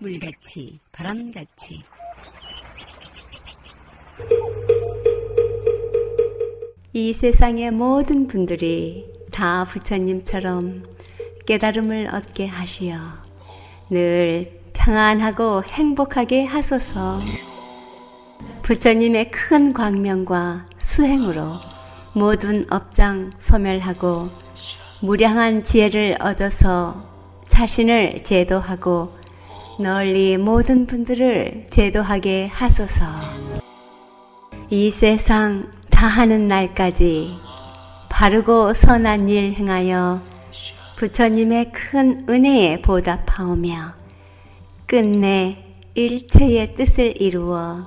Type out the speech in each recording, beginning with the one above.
물같이 바람같이. 이 세상의 모든 분들이 다 부처님처럼 깨달음을 얻게 하시어 늘 평안하고 행복하게 하소서. 부처님의 큰 광명과 수행으로 모든 업장 소멸하고 무량한 지혜를 얻어서 자신을 제도하고 널리 모든 분들을 제도하게 하소서. 이 세상 다하는 날까지 바르고 선한 일 행하여 부처님의 큰 은혜에 보답하오며 끝내 일체의 뜻을 이루어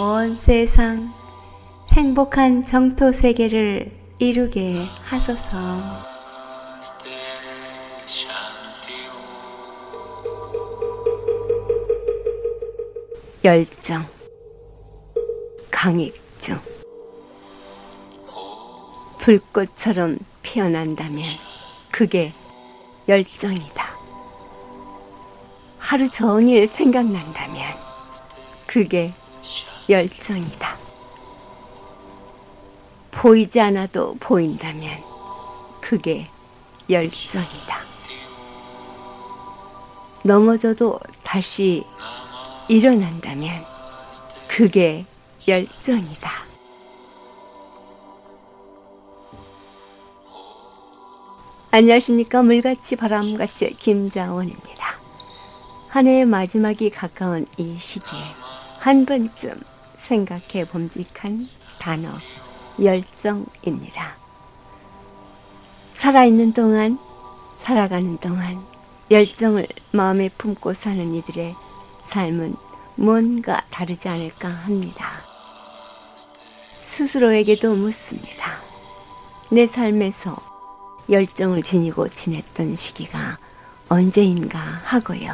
온 세상 행복한 정토 세계를 이루게 하소서. 열정, 강익중, 불꽃처럼 피어난다면 그게 열정이다. 하루 종일 생각난다면 그게 열정이다. 보이지 않아도 보인다면 그게 열정이다. 넘어져도 다시 일어난다면 그게 열정이다. 안녕하십니까. 물같이 바람같이 김자원입니다. 한 해의 마지막이 가까운 이 시기에 한 번쯤 생각해 봄직한 단어 열정입니다. 살아있는 동안, 살아가는 동안 열정을 마음에 품고 사는 이들의 삶은 뭔가 다르지 않을까 합니다. 스스로에게도 묻습니다. 내 삶에서 열정을 지니고 지냈던 시기가 언제인가 하고요.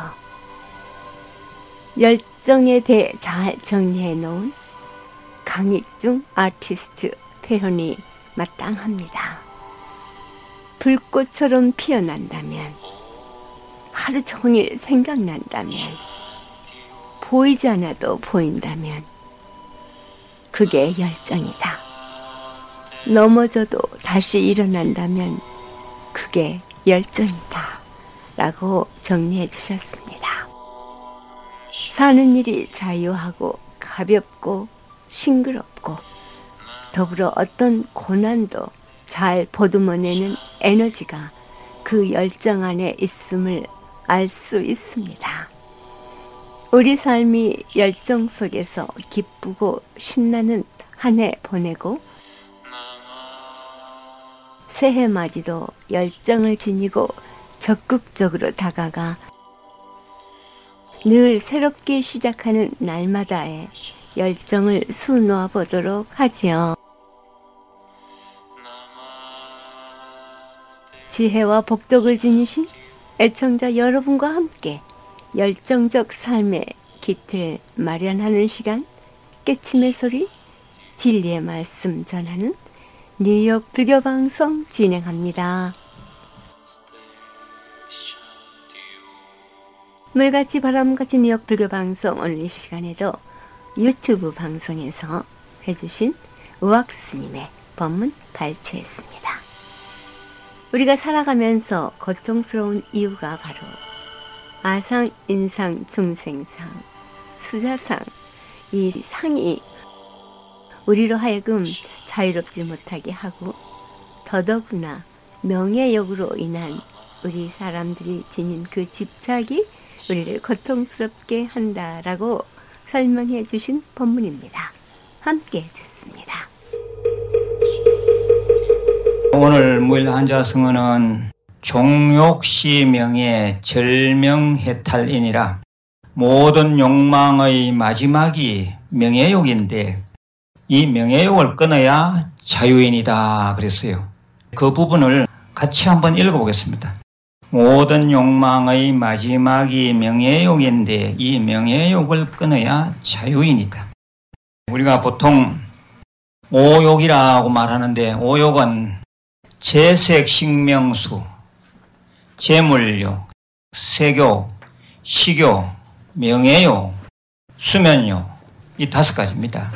열정에 대해 잘 정리해 놓은 강익중 아티스트 표현이 마땅합니다. 불꽃처럼 피어난다면, 하루 종일 생각난다면, 보이지 않아도 보인다면, 그게 열정이다. 넘어져도 다시 일어난다면, 그게 열정이다. 라고 정리해 주셨습니다. 사는 일이 자유하고 가볍고 싱그럽고 더불어 어떤 고난도 잘 보듬어내는 에너지가 그 열정 안에 있음을 알 수 있습니다. 우리 삶이 열정 속에서 기쁘고 신나는 한 해 보내고 새해 맞이도 열정을 지니고 적극적으로 다가가 늘 새롭게 시작하는 날마다의 열정을 수놓아 보도록 하지요. 지혜와 복덕을 지니신 애청자 여러분과 함께 열정적 삶의 기틀 마련하는 시간 깨침의 소리 진리의 말씀 전하는 뉴욕 불교 방송 진행합니다. 물같이 바람같이 뉴욕 불교 방송 오늘 이 시간에도 유튜브 방송에서 해주신 우악스님의 법문 발췌했습니다. 우리가 살아가면서 고통스러운 이유가 바로 아상, 인상, 중생상, 수자상, 이 상이 우리로 하여금 자유롭지 못하게 하고 더더구나 명예욕으로 인한 우리 사람들이 지닌 그 집착이 우리를 고통스럽게 한다라고 설명해 주신 법문입니다. 함께 듣습니다. 오늘 무일 한자승언은 종욕시명의 절명해탈이니라 모든 욕망의 마지막이 명예욕인데 이 명예욕을 끊어야 자유인이다 그랬어요. 그 부분을 같이 한번 읽어보겠습니다. 모든 욕망의 마지막이 명예욕인데 이 명예욕을 끊어야 자유인이다. 우리가 보통 오욕이라고 말하는데 오욕은 재색, 식명수, 재물욕, 세교, 식욕, 명예요, 수면요, 이 다섯 가지입니다.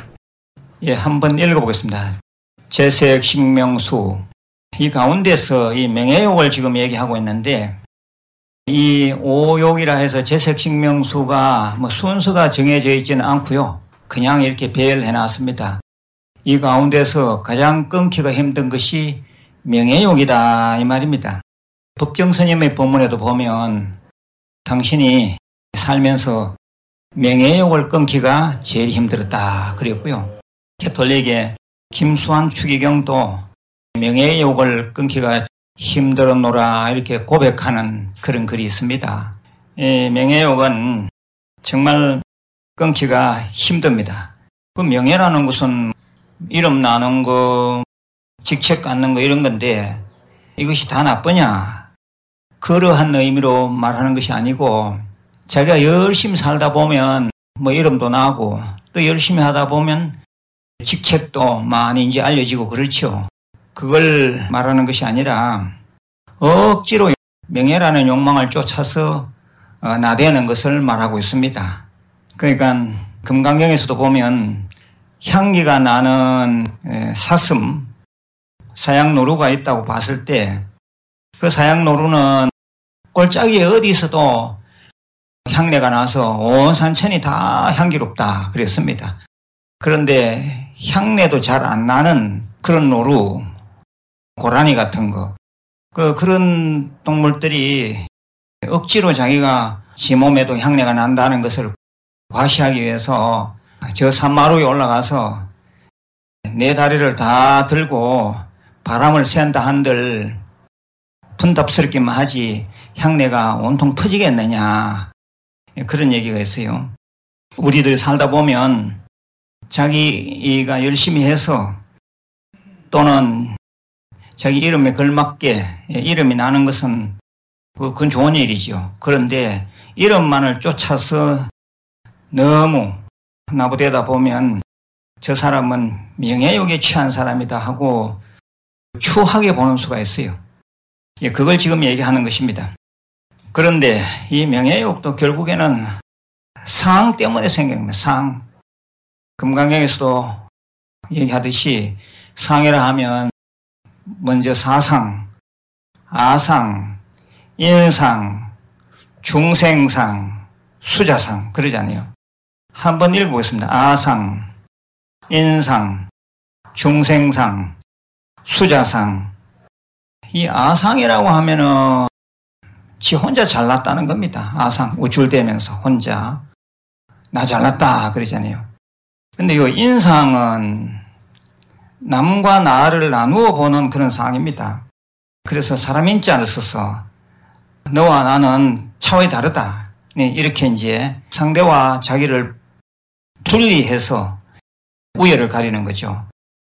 예, 한번 읽어보겠습니다. 재색, 식명수. 이 가운데서 이 명예욕을 지금 얘기하고 있는데, 이 오욕이라 해서 재색, 식명수가 뭐 순서가 정해져 있지는 않고요. 그냥 이렇게 배열 해 놨습니다. 이 가운데서 가장 끊기가 힘든 것이 명예욕이다 이 말입니다. 법정 스님의 본문에도 보면 당신이 살면서 명예욕을 끊기가 제일 힘들었다 그랬고요. 캐톨릭의 김수환 추기경도 명예욕을 끊기가 힘들었노라 이렇게 고백하는 그런 글이 있습니다. 이 명예욕은 정말 끊기가 힘듭니다. 그 명예라는 것은 이름 나는 거, 직책 갖는 거 이런 건데 이것이 다 나쁘냐? 그러한 의미로 말하는 것이 아니고 자기가 열심히 살다 보면 뭐 이름도 나고 또 열심히 하다 보면 직책도 많이 이제 알려지고 그렇죠. 그걸 말하는 것이 아니라 억지로 명예라는 욕망을 쫓아서 어, 나대는 것을 말하고 있습니다. 그러니까 금강경에서도 보면 향기가 나는 사슴, 사양 노루가 있다고 봤을 때 그 사양노루는 꼴짝이 어디 있어도 향내가 나서 온 산천이 다 향기롭다 그랬습니다. 그런데 향내도 잘 안 나는 그런 노루, 고라니 같은 거, 그 그런 동물들이 억지로 자기가 지 몸에도 향내가 난다는 것을 과시하기 위해서 저 산마루에 올라가서 내 다리를 다 들고 바람을 쐰다 한들 분답스럽기만 하지 향내가 온통 퍼지겠느냐 그런 얘기가 있어요. 우리들 살다 보면 자기가 열심히 해서 또는 자기 이름에 걸맞게 이름이 나는 것은 그건 좋은 일이죠. 그런데 이름만을 쫓아서 너무 나부대다 보면 저 사람은 명예욕에 취한 사람이다 하고 추하게 보는 수가 있어요. 예, 그걸 지금 얘기하는 것입니다. 그런데 이 명예욕도 결국에는 상 때문에 생깁니다. 상. 금강경에서도 얘기하듯이 상이라 하면 먼저 사상, 아상, 인상, 중생상, 수자상 그러잖아요. 한번 읽어보겠습니다. 아상, 인상, 중생상, 수자상. 이 아상이라고 하면은 지 혼자 잘났다는 겁니다. 아상, 우쭐대면서 혼자. 나 잘났다. 그러잖아요. 근데 이 인상은 남과 나를 나누어 보는 그런 상입니다. 그래서 사람 인자를 써서 너와 나는 차원이 다르다. 네, 이렇게 이제 상대와 자기를 분리해서 우열을 가리는 거죠.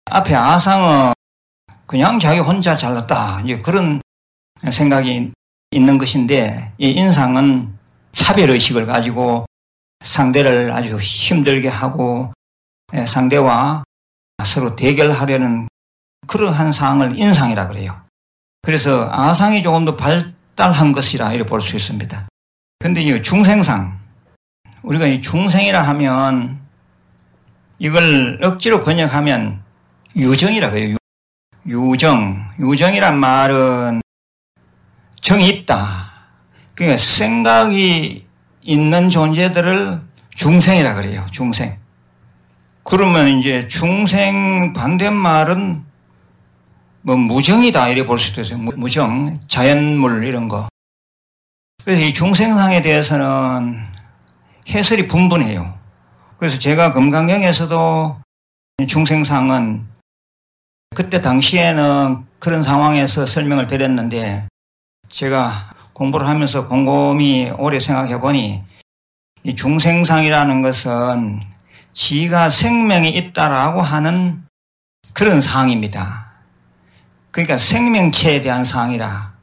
앞에 아상은 그냥 자기 혼자 잘났다. 그런 생각이 있는 것인데, 이 인상은 차별의식을 가지고 상대를 아주 힘들게 하고 상대와 서로 대결하려는 그러한 상을 인상이라 그래요. 그래서 아상이 조금 더 발달한 것이라 이렇게 볼 수 있습니다. 근데 이 중생상, 우리가 이 중생이라 하면 이걸 억지로 번역하면 유정이라고 해요. 유정. 유정이란 말은 정이 있다. 그러니까 생각이 있는 존재들을 중생이라 그래요. 중생. 그러면 이제 중생 반대말은 뭐 무정이다 이래 볼 수도 있어요. 무정, 자연물 이런 거. 그래서 이 중생상에 대해서는 해설이 분분해요. 그래서 제가 금강경에서도 중생상은 그때 당시에는 그런 상황에서 설명을 드렸는데 제가 공부를 하면서 곰곰이 오래 생각해 보니 이 중생상이라는 것은 지가 생명이 있다라고 하는 그런 상입니다. 그러니까 생명체에 대한 상이라.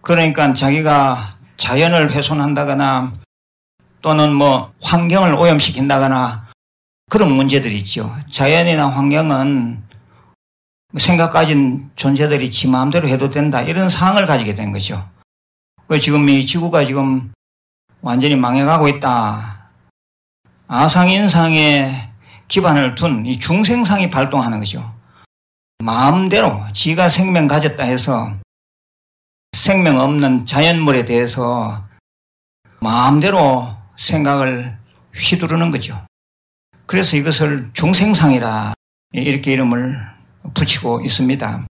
그러니까 자기가 자연을 훼손한다거나 또는 뭐 환경을 오염시킨다거나 그런 문제들이 있죠. 자연이나 환경은 생각 가진 존재들이 지 마음대로 해도 된다. 이런 상을 가지게 된 거죠. 지금 이 지구가 지금 완전히 망해가고 있다. 아상인상에 기반을 둔 이 중생상이 발동하는 거죠. 마음대로 지가 생명 가졌다 해서 생명 없는 자연물에 대해서 마음대로 생각을 휘두르는 거죠. 그래서 이것을 중생상이라 이렇게 이름을 붙이고 있습니다.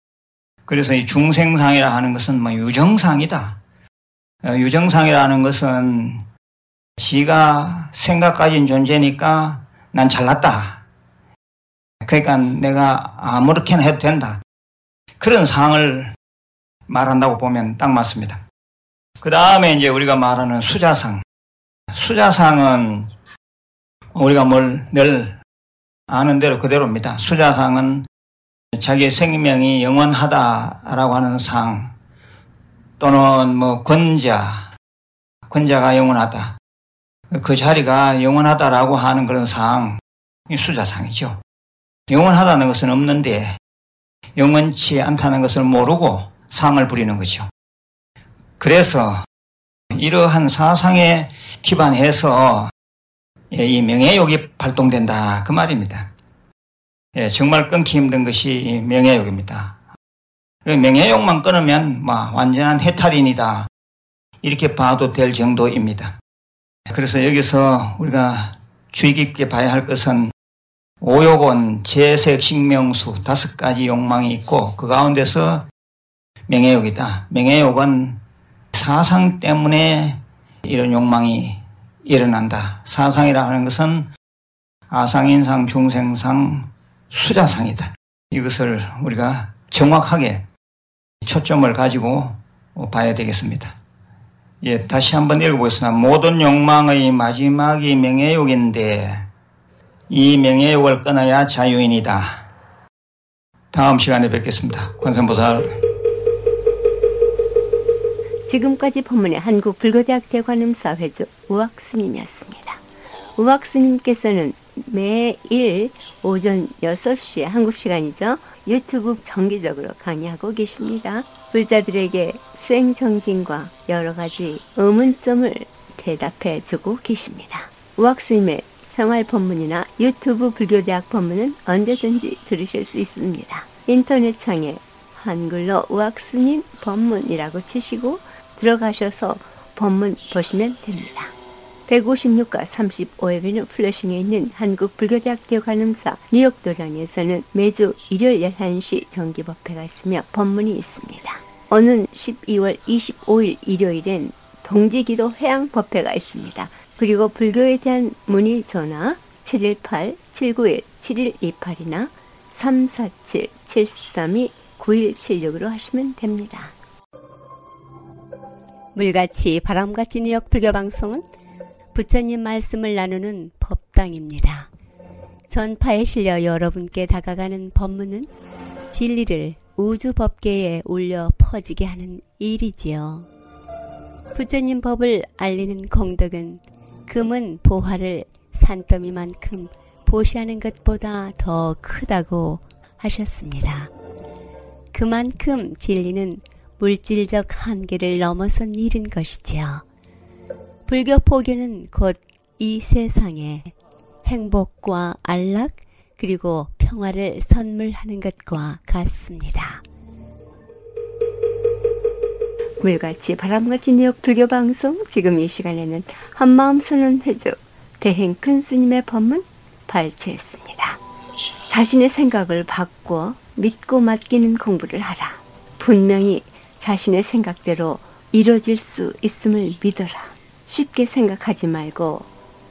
그래서 이 중생상이라 하는 것은 뭐 유정상이다. 어, 유정상이라는 것은 지가 생각 가진 존재니까 난 잘났다. 그러니까 내가 아무렇게나 해도 된다. 그런 상을 말한다고 보면 딱 맞습니다. 그 다음에 이제 우리가 말하는 수자상. 수자상은 우리가 뭘 늘 아는 대로 그대로입니다. 수자상은 자기의 생명이 영원하다라고 하는 상 또는 뭐 권자, 권자가 영원하다. 그 자리가 영원하다라고 하는 그런 상, 수자상이죠. 영원하다는 것은 없는데 영원치 않다는 것을 모르고 상을 부리는 거죠. 그래서 이러한 사상에 기반해서 이 명예욕이 발동된다 그 말입니다. 예, 정말 끊기 힘든 것이 명예욕입니다. 그 명예욕만 끊으면 뭐 완전한 해탈인이다 이렇게 봐도 될 정도입니다. 그래서 여기서 우리가 주의 깊게 봐야 할 것은 오욕은 재색, 식명수 다섯 가지 욕망이 있고 그 가운데서 명예욕이다. 명예욕은 사상 때문에 이런 욕망이 일어난다. 사상이라 하는 것은 아상인상, 중생상, 수자상이다. 이것을 우리가 정확하게 초점을 가지고 봐야 되겠습니다. 예, 다시 한번 읽어보겠습니다. 모든 욕망의 마지막이 명예욕인데 이 명예욕을 끊어야 자유인이다. 다음 시간에 뵙겠습니다. 관세음보살. 지금까지 법문의 한국불교대학 대 관음사 회주 우학 스님이었습니다. 우학 스님께서는 매일 오전 6시에 한국 시간이죠. 유튜브 정기적으로 강의하고 계십니다. 불자들에게 수행 정진과 여러 가지 의문점을 대답해 주고 계십니다. 우학 스님의 생활 법문이나 유튜브 불교대학 법문은 언제든지 들으실 수 있습니다. 인터넷 창에 한글로 우학 스님 법문이라고 치시고 들어가셔서 법문 보시면 됩니다. 156과 35회비는 플러싱에 있는 한국 불교대학 대관음사 뉴욕 도량에서는 매주 일요일 11시 정기법회가 있으며 법문이 있습니다. 오는 12월 25일 일요일엔 동지기도 회양법회가 있습니다. 그리고 불교에 대한 문의 전화 718-791-7128이나 347-732-9176으로 하시면 됩니다. 물같이 바람같이 뉴욕 불교방송은 부처님 말씀을 나누는 법당입니다. 전파에 실려 여러분께 다가가는 법문은 진리를 우주 법계에 올려 퍼지게 하는 일이지요. 부처님 법을 알리는 공덕은 금은 보화를 산더미만큼 보시하는 것보다 더 크다고 하셨습니다. 그만큼 진리는 물질적 한계를 넘어선 일인 것이지요. 불교 포교는 곧 이 세상에 행복과 안락 그리고 평화를 선물하는 것과 같습니다. 물같이 바람같이 뉴욕 불교 방송 지금 이 시간에는 한마음 선언 회주 대행 큰 스님의 법문 발췌했습니다. 자신의 생각을 바꿔 믿고 맡기는 공부를 하라. 분명히 자신의 생각대로 이루어질 수 있음을 믿어라. 쉽게 생각하지 말고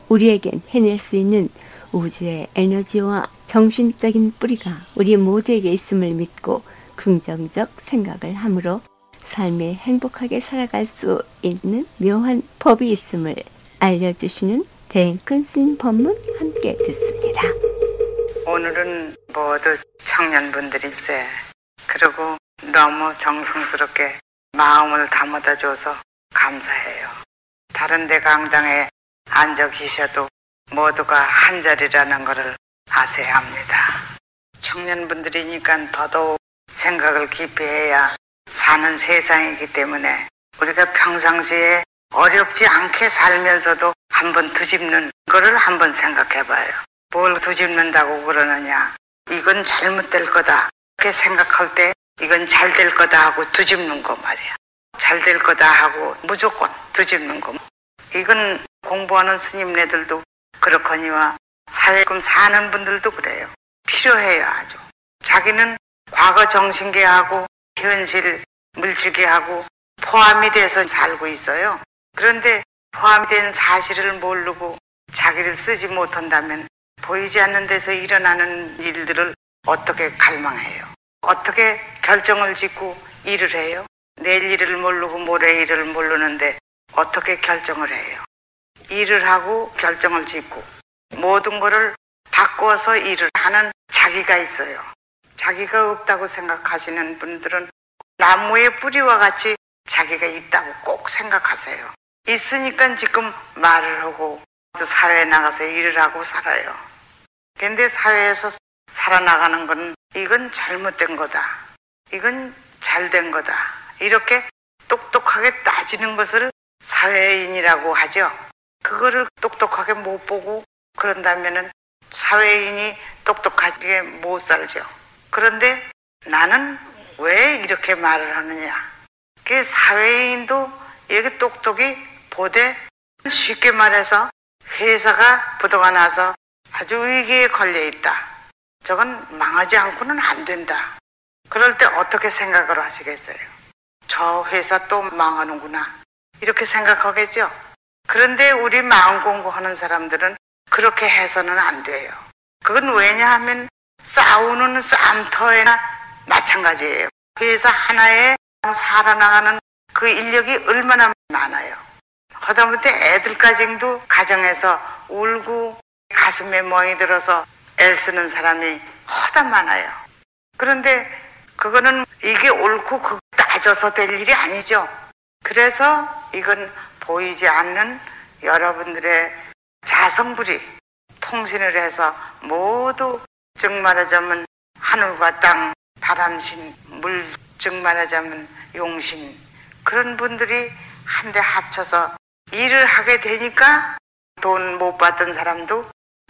우리에겐 해낼 수 있는 우주의 에너지와 정신적인 뿌리가 우리 모두에게 있음을 믿고 긍정적 생각을 함으로 삶에 행복하게 살아갈 수 있는 묘한 법이 있음을 알려주시는 대행큰 스님 법문 함께 듣습니다. 오늘은 모두 청년분들일세. 그리고 너무 정성스럽게 마음을 담아다 줘서 감사해요. 다른 데 강당에 앉아 계셔도 모두가 한 자리라는 것을 아셔야 합니다. 청년분들이니까 더더욱 생각을 깊이 해야 사는 세상이기 때문에 우리가 평상시에 어렵지 않게 살면서도 한번 뒤집는 거를 한번 생각해 봐요. 뭘 뒤집는다고 그러느냐. 이건 잘못될 거다. 그렇게 생각할 때 이건 잘 될 거다 하고 뒤집는 거 말이야. 잘 될 거다 하고 무조건 뒤집는 거. 이건 공부하는 스님네들도 그렇거니와 사회금 사는 분들도 그래요. 필요해요, 아주. 자기는 과거 정신계하고 현실 물질계하고 포함이 돼서 살고 있어요. 그런데 포함된 사실을 모르고 자기를 쓰지 못한다면 보이지 않는 데서 일어나는 일들을 어떻게 갈망해요? 어떻게 결정을 짓고 일을 해요? 내일 일을 모르고 모레 일을 모르는데 어떻게 결정을 해요? 일을 하고 결정을 짓고 모든 것을 바꿔서 일을 하는 자기가 있어요. 자기가 없다고 생각하시는 분들은 나무의 뿌리와 같이 자기가 있다고 꼭 생각하세요. 있으니까 지금 말을 하고 또 사회에 나가서 일을 하고 살아요. 근데 사회에서 살아나가는 건 이건 잘못된 거다. 이건 잘된 거다. 이렇게 똑똑하게 따지는 것을 사회인이라고 하죠. 그거를 똑똑하게 못 보고 그런다면은 사회인이 똑똑하게 못 살죠. 그런데 나는 왜 이렇게 말을 하느냐? 그 사회인도 이렇게 똑똑히 보되 쉽게 말해서 회사가 부도가 나서 아주 위기에 걸려 있다. 저건 망하지 않고는 안 된다. 그럴 때 어떻게 생각을 하시겠어요? 저 회사 또 망하는구나. 이렇게 생각하겠죠? 그런데 우리 마음 공부하는 사람들은 그렇게 해서는 안 돼요. 그건 왜냐하면 싸우는 싸움터에나 마찬가지예요. 회사 하나에 살아나가는 그 인력이 얼마나 많아요. 하다못해 애들까지도 가정에서 울고 가슴에 멍이 들어서 애쓰는 사람이 허다 많아요. 그런데 그거는 이게 옳고 그 따져서 될 일이 아니죠. 그래서 이건 보이지 않는 여러분들의 자성불이 통신을 해서 모두 즉 말하자면 하늘과 땅, 바람신, 물, 즉 말하자면 용신 그런 분들이 한데 합쳐서 일을 하게 되니까 돈 못 받던 사람도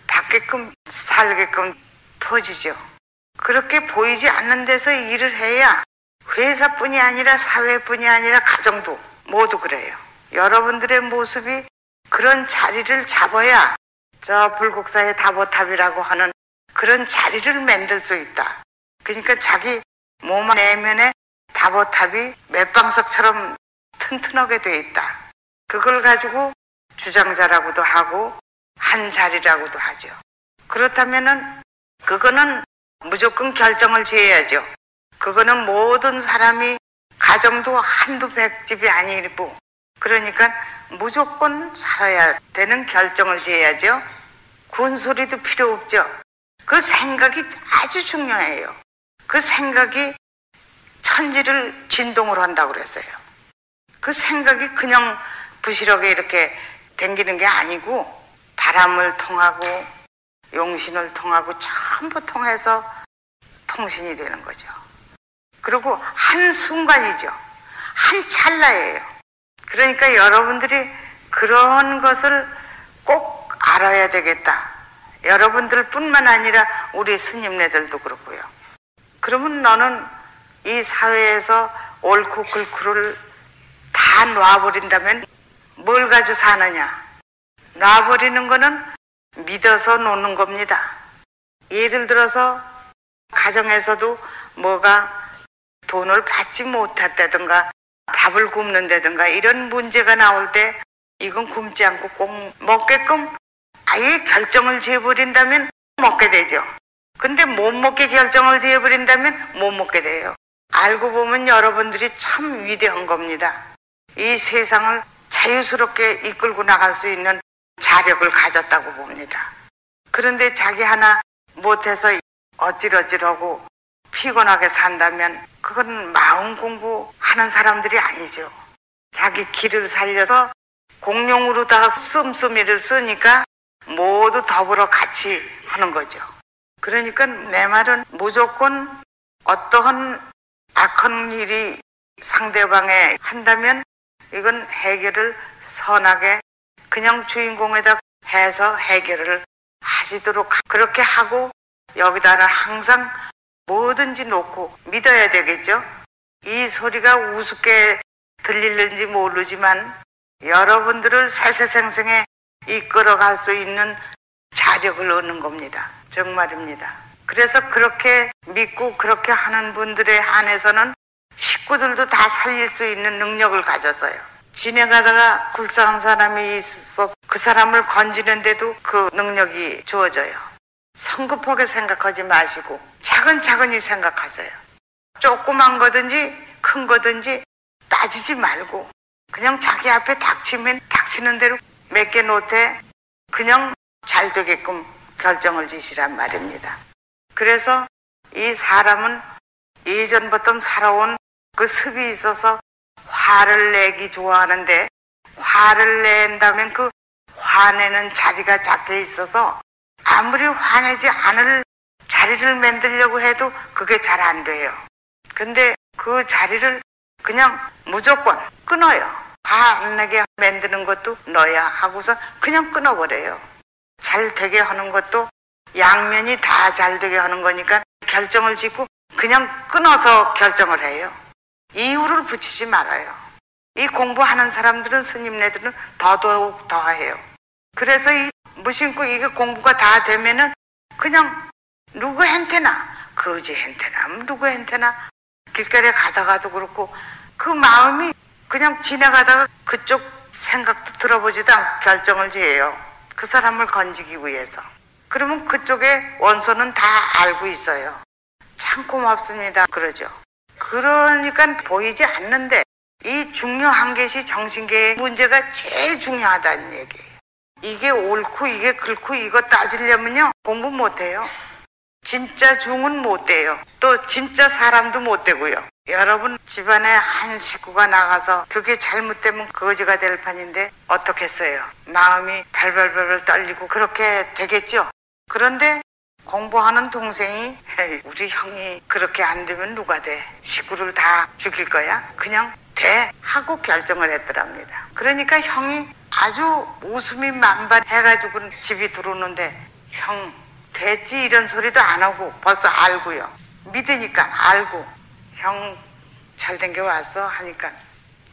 받게끔 살게끔 퍼지죠. 그렇게 보이지 않는 데서 일을 해야 회사뿐이 아니라 사회뿐이 아니라 가정도 모두 그래요. 여러분들의 모습이 그런 자리를 잡아야 저 불국사의 다보탑이라고 하는 그런 자리를 만들 수 있다. 그러니까 자기 몸 내면에 다보탑이 맷방석처럼 튼튼하게 돼 있다. 그걸 가지고 주장자라고도 하고 한 자리라고도 하죠. 그렇다면은 그거는 무조건 결정을 지어야죠. 그거는 모든 사람이 가정도 한두 백 집이 아니고 그러니까 무조건 살아야 되는 결정을 지어야죠. 군소리도 필요 없죠. 그 생각이 아주 중요해요. 그 생각이 천지를 진동으로 한다고 그랬어요. 그 생각이 그냥 부실하게 이렇게 댕기는 게 아니고 바람을 통하고 용신을 통하고 전부 통해서 통신이 되는 거죠. 그리고 한 순간이죠. 한 찰나예요. 그러니까 여러분들이 그런 것을 꼭 알아야 되겠다. 여러분들 뿐만 아니라 우리 스님네들도 그렇고요. 그러면 너는 이 사회에서 옳고 그르고를 다 놔버린다면 뭘 가지고 사느냐? 놔버리는 거는 믿어서 놓는 겁니다. 예를 들어서 가정에서도 뭐가 돈을 받지 못했다든가 밥을 굶는다든가 이런 문제가 나올 때 이건 굶지 않고 꼭 먹게끔 아예 결정을 지어버린다면 먹게 되죠. 근데 못 먹게 결정을 지어버린다면 못 먹게 돼요. 알고 보면 여러분들이 참 위대한 겁니다. 이 세상을 자유스럽게 이끌고 나갈 수 있는 자력을 가졌다고 봅니다. 그런데 자기 하나 못해서 어찌러찌하고 피곤하게 산다면 그건 마음 공부하는 사람들이 아니죠. 자기 길을 살려서 공룡으로다가 씀씀이를 쓰니까 모두 더불어 같이 하는 거죠. 그러니까 내 말은 무조건 어떠한 악한 일이 상대방에 한다면 이건 해결을 선하게 그냥 주인공에다 해서 해결을 하시도록 그렇게 하고 여기다는 항상 뭐든지 놓고 믿어야 되겠죠. 이 소리가 우습게 들리는지 모르지만 여러분들을 세세생생에 이끌어갈 수 있는 자력을 얻는 겁니다. 정말입니다. 그래서 그렇게 믿고 그렇게 하는 분들에 한해서는 식구들도 다 살릴 수 있는 능력을 가졌어요. 지내가다가 불쌍한 사람이 있어 그 사람을 건지는데도 그 능력이 주어져요. 성급하게 생각하지 마시고 차근차근히 생각하세요. 조그만 거든지 큰 거든지 따지지 말고 그냥 자기 앞에 닥치면 닥치는 대로 몇개 놓되 그냥 잘 되게끔 결정을 지시란 말입니다. 그래서 이 사람은 예전부터 살아온 그 습이 있어서 화를 내기 좋아하는데 화를 낸다면 그 화내는 자리가 잡혀 있어서 아무리 화내지 않을 자리를 만들려고 해도 그게 잘 안 돼요. 근데 그 자리를 그냥 무조건 끊어요. 화안 내게 만드는 것도 너야 하고서 그냥 끊어버려요. 잘 되게 하는 것도 양면이 다 잘 되게 하는 거니까 결정을 짓고 그냥 끊어서 결정을 해요. 이유를 붙이지 말아요. 이 공부하는 사람들은 스님네들은 더더욱 더 해요. 그래서 이 무심코 이게 공부가 다 되면은 그냥 누구한테나 거지한테나 누구한테나 길거리에 가다가도 그렇고 그 마음이 그냥 지나가다가 그쪽 생각도 들어보지도 않고 결정을 지어요. 그 사람을 건지기 위해서. 그러면 그쪽에 원소는 다 알고 있어요. 참 고맙습니다. 그러죠. 그러니까 보이지 않는데 이 중요한 것이 정신계의 문제가 제일 중요하다는 얘기예요. 이게 옳고 이게 그렇고 이거 따지려면요 공부 못해요. 진짜 중은 못 돼요. 또 진짜 사람도 못 되고요. 여러분 집안에 한 식구가 나가서 그게 잘못되면 거지가 될 판인데 어떻겠어요? 마음이 발발발발 떨리고 그렇게 되겠죠. 그런데 공부하는 동생이 우리 형이 그렇게 안 되면 누가 돼? 식구를 다 죽일 거야? 그냥 돼 하고 결정을 했더랍니다. 그러니까 형이 아주 웃음이 만발해가지고 집이 들어오는데 형 됐지 이런 소리도 안 하고 벌써 알고요. 믿으니까 알고 형 잘 된 게 왔어 하니까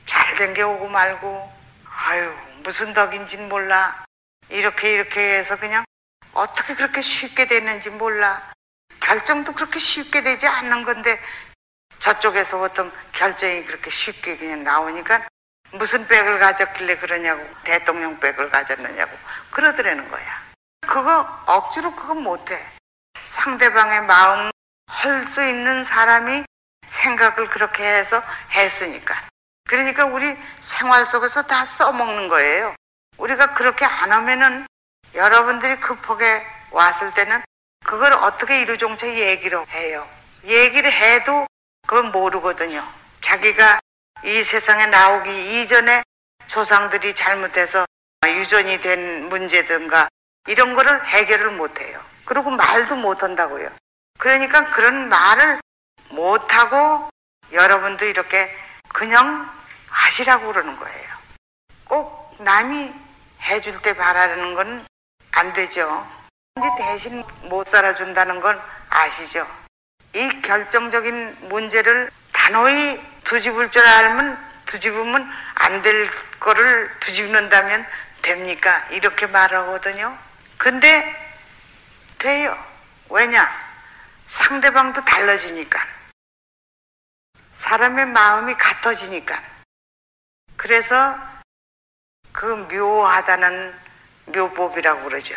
잘 된 게 오고 말고 아유 무슨 덕인진 몰라 이렇게 이렇게 해서 그냥 어떻게 그렇게 쉽게 됐는지 몰라. 결정도 그렇게 쉽게 되지 않는 건데 저쪽에서 어떤 결정이 그렇게 쉽게 그냥 나오니까 무슨 백을 가졌길래 그러냐고 대통령 백을 가졌느냐고 그러더라는 거야. 그거 억지로 그거 못해. 상대방의 마음 헐 수 있는 사람이 생각을 그렇게 해서 했으니까. 그러니까 우리 생활 속에서 다 써먹는 거예요. 우리가 그렇게 안 하면은 여러분들이 급하게 왔을 때는 그걸 어떻게 이루종차 얘기를 해요 얘기를 해도 그건 모르거든요. 자기가 이 세상에 나오기 이전에 조상들이 잘못해서 유전이 된 문제든가 이런 거를 해결을 못해요. 그리고 말도 못한다고요. 그러니까 그런 말을 못하고 여러분도 이렇게 그냥 하시라고 그러는 거예요. 꼭 남이 해줄 때 바라는 건 안 되죠. 이제 대신 못 살아준다는 건 아시죠? 이 결정적인 문제를 단호히 두집을 줄 알면 두집으면 안 될 거를 두집는다면 됩니까? 이렇게 말하거든요. 근데 돼요. 왜냐? 상대방도 달라지니까. 사람의 마음이 같아지니까. 그래서 그 묘하다는 묘법이라고 그러죠.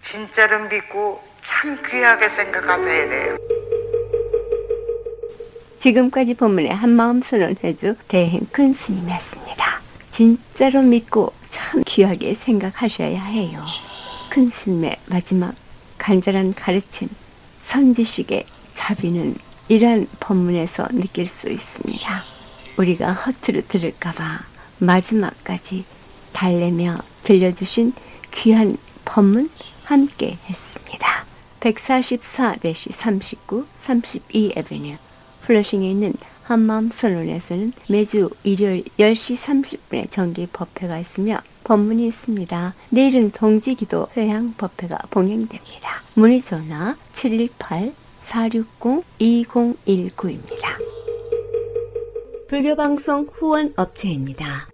진짜로 믿고 참 귀하게 생각하셔야 돼요. 지금까지 본문의 한마음 선언해주 대행 큰 스님이었습니다. 진짜로 믿고 참 귀하게 생각하셔야 해요. 큰 스님의 마지막 간절한 가르침, 선지식의 자비는 이러한 본문에서 느낄 수 있습니다. 우리가 허투루 들을까봐 마지막까지 달래며 들려주신 귀한 법문 함께 했습니다. 144-39, 32 에베뉴 플러싱에 있는 한마음 선언에서는 매주 일요일 10시 30분에 정기 법회가 있으며 법문이 있습니다. 내일은 동지기도 회향 법회가 봉행됩니다. 문의 전화 718-460-2019입니다. 불교방송 후원 업체입니다.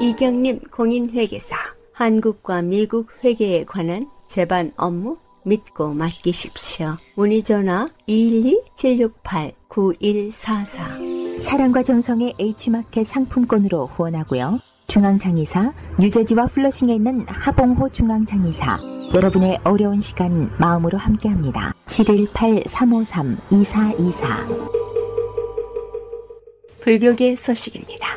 이경림 공인회계사 한국과 미국 회계에 관한 재반 업무 믿고 맡기십시오. 문의 전화 212-768-9144 사랑과 정성의 H마켓 상품권으로 후원하고요. 중앙장의사 뉴저지와 플러싱에 있는 하봉호 중앙장의사 여러분의 어려운 시간 마음으로 함께합니다. 718-353-2424 불교계 소식입니다.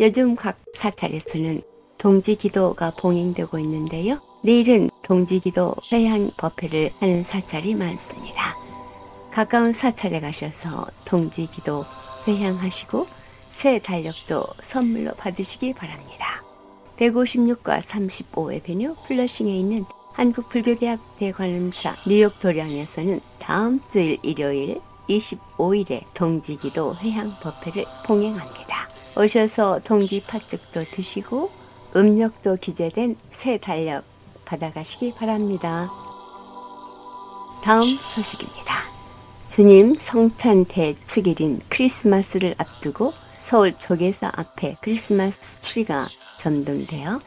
요즘 각 사찰에서는 동지기도가 봉행되고 있는데요. 내일은 동지기도 회향 법회를 하는 사찰이 많습니다. 가까운 사찰에 가셔서 동지기도 회향하시고 새 달력도 선물로 받으시기 바랍니다. 156과 35의 베뉴 플러싱에 있는 한국불교대학 대관음사 뉴욕 도량에서는 다음 주일 일요일 25일에 동지기도 회향 법회를 봉행합니다. 오셔서 동지 팥죽도 드시고 음력도 기재된 새 달력 받아가시기 바랍니다. 다음 소식입니다. 주님 성탄 대축일인 크리스마스를 앞두고 서울 조계사 앞에 크리스마스 트리가 점등되어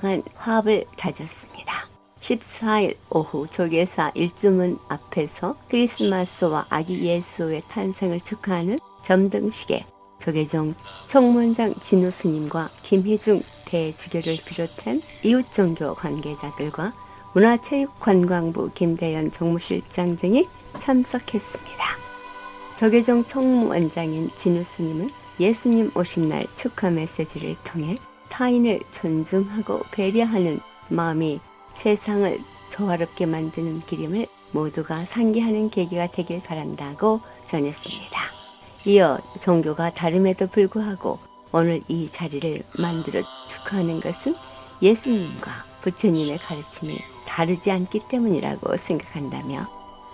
간 화합을 다졌습니다. 14일 오후 조계사 일주문 앞에서 크리스마스와 아기 예수의 탄생을 축하하는 점등식에 조계종 총무원장 진우 스님과 김희중 대주교를 비롯한 이웃 종교 관계자들과 문화체육관광부 김대현 정무실장 등이 참석했습니다. 조계종 총무원장인 진우 스님은 예수님 오신 날 축하 메시지를 통해 타인을 존중하고 배려하는 마음이 세상을 조화롭게 만드는 기림을 모두가 상기하는 계기가 되길 바란다고 전했습니다. 이어 종교가 다름에도 불구하고 오늘 이 자리를 만들어 축하하는 것은 예수님과 부처님의 가르침이 다르지 않기 때문이라고 생각한다며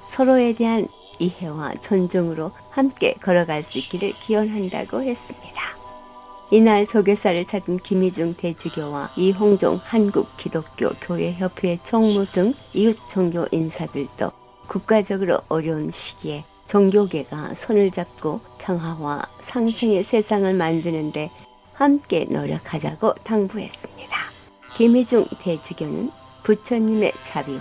서로에 대한 이해와 존중으로 함께 걸어갈 수 있기를 기원한다고 했습니다. 이날 조계사를 찾은 김희중 대주교와 이홍종 한국 기독교 교회협회 총무 등 이웃 종교 인사들도 국가적으로 어려운 시기에 종교계가 손을 잡고 평화와 상생의 세상을 만드는데 함께 노력하자고 당부했습니다. 김희중 대주교는 부처님의 자비와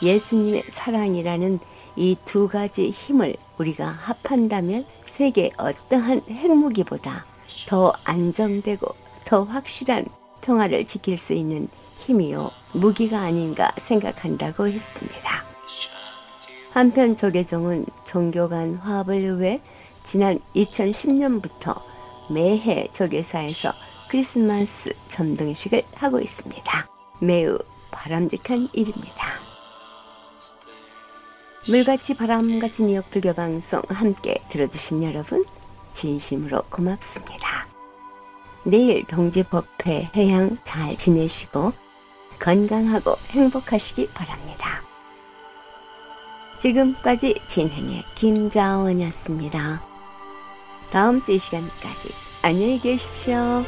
예수님의 사랑이라는 이 두 가지 힘을 우리가 합한다면 세계 어떠한 핵무기보다 더 안정되고 더 확실한 평화를 지킬 수 있는 힘이요 무기가 아닌가 생각한다고 했습니다. 한편 조계종은 종교 간 화합을 위해 지난 2010년부터 매해 조계사에서 크리스마스 점등식을 하고 있습니다. 매우 바람직한 일입니다. 물같이 바람같이 뉴욕 불교 방송 함께 들어주신 여러분 진심으로 고맙습니다. 내일 동지법회 회향 잘 지내시고 건강하고 행복하시기 바랍니다. 지금까지 진행의 김자원이었습니다. 다음 주 이 시간까지 안녕히 계십시오.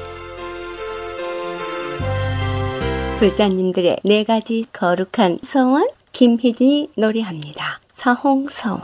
불자님들의 네 가지 거룩한 서원 김희진이 노래합니다. 사홍서원